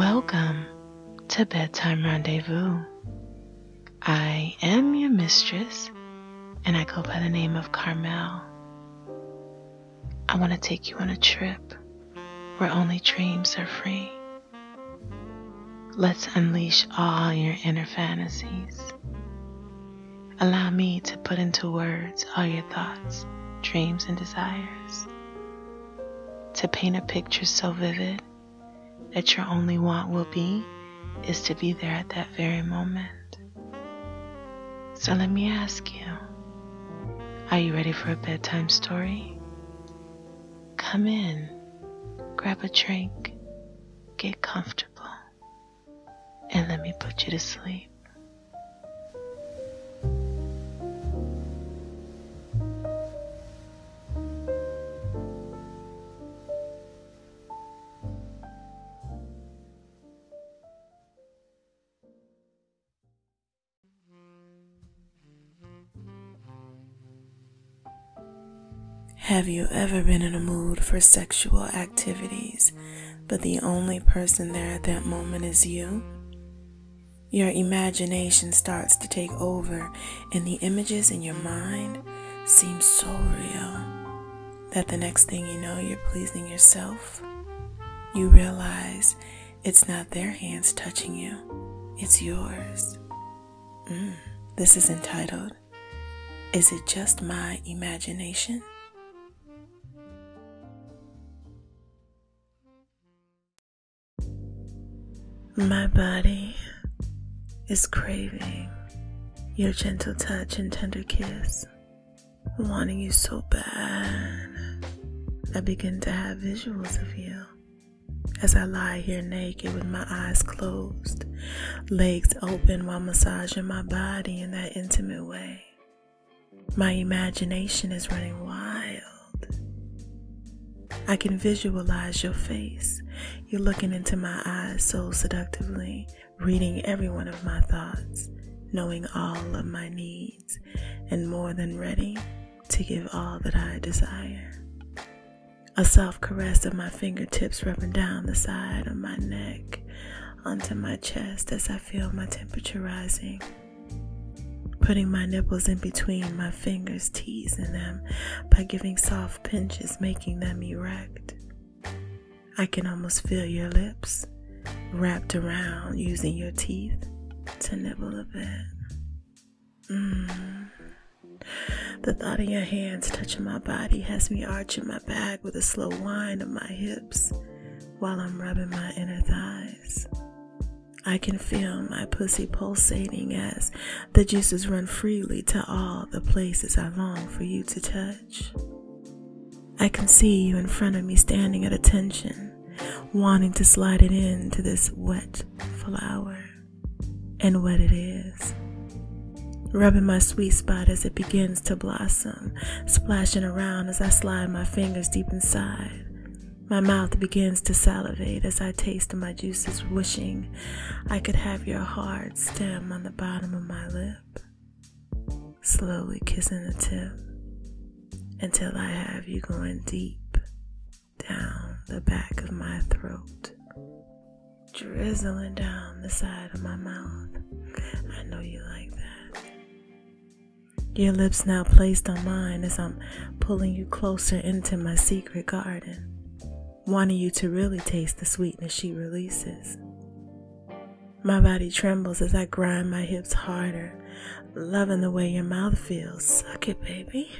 Welcome to Bedtime Rendezvous. I am your mistress, and I go by the name of Karmel. I want to take you on a trip where only dreams are free. Let's unleash all your inner fantasies. Allow me to put into words all your thoughts, dreams, and desires. To paint a picture so vivid that your only want will be is to be there at that very moment. So let me ask you are you ready for a bedtime story? Come in, grab a drink, get comfortable, and let me put you to sleep. Have you ever been in a mood for sexual activities, but the only person there at that moment is you? Your imagination starts to take over, and the images in your mind seem so real that the next thing you know, you're pleasing yourself. You realize it's not their hands touching you, it's yours. Mm, this is entitled, Is It Just My Imagination? My body is craving your gentle touch and tender kiss, wanting you so bad. I begin to have visuals of you as I lie here naked with my eyes closed, legs open while massaging my body in that intimate way. My imagination is running wild. I can visualize your face you're looking into my eyes so seductively, reading every one of my thoughts, knowing all of my needs, and more than ready to give all that I desire. A soft caress of my fingertips rubbing down the side of my neck onto my chest as I feel my temperature rising. Putting my nipples in between my fingers, teasing them by giving soft pinches, making them erect. I can almost feel your lips wrapped around using your teeth to nibble a bit. Mm. The thought of your hands touching my body has me arching my back with a slow whine of my hips while I'm rubbing my inner thighs. I can feel my pussy pulsating as the juices run freely to all the places I long for you to touch. I can see you in front of me standing at attention wanting to slide it into this wet flower. And what it is. Rubbing my sweet spot as it begins to blossom, splashing around as I slide my fingers deep inside. My mouth begins to salivate as I taste my juices, wishing I could have your hard stem on the bottom of my lip. Slowly kissing the tip until I have you going deep down the back of my throat, drizzling down the side of my mouth. I know you like that. Your lips now placed on mine as I'm pulling you closer into my secret garden, wanting you to really taste the sweetness she releases. My body trembles as I grind my hips harder, loving the way your mouth feels. Suck it, baby.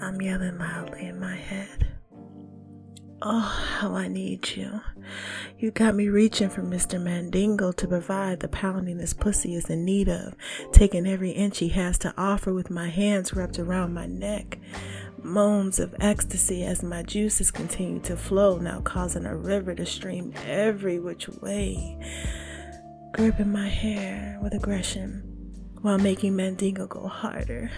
I'm yelling loudly in my head. Oh, how I need you. You got me reaching for Mr. Mandingo to provide the pounding this pussy is in need of, taking every inch he has to offer with my hands wrapped around my neck. Moans of ecstasy as my juices continue to flow, now causing a river to stream every which way. Gripping my hair with aggression while making Mandingo go harder.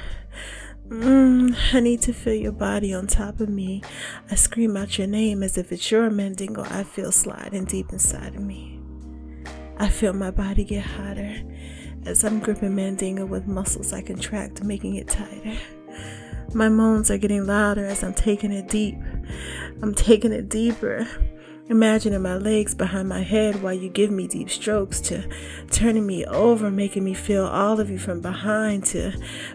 Mm, I need to feel your body on top of me. I scream out your name as if it's your mandingo I feel sliding deep inside of me. I feel my body get hotter as I'm gripping mandingo with muscles I contract, making it tighter. My moans are getting louder as I'm taking it deep. I'm taking it deeper. Imagining my legs behind my head while you give me deep strokes to turning me over, making me feel all of you from behind to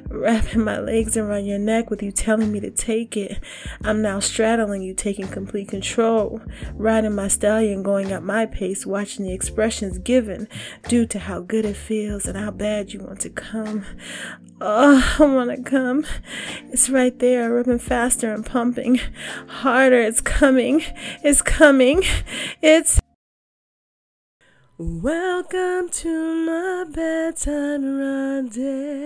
wrapping my legs around your neck with you telling me to take it. I'm now straddling you, taking complete control, riding my stallion, going at my pace, watching the expressions given due to how good it feels and how bad you want to come. Oh, I want to come. It's right there, ripping faster and pumping harder. It's coming. It's coming. It's Welcome to my bedtime rendezvous.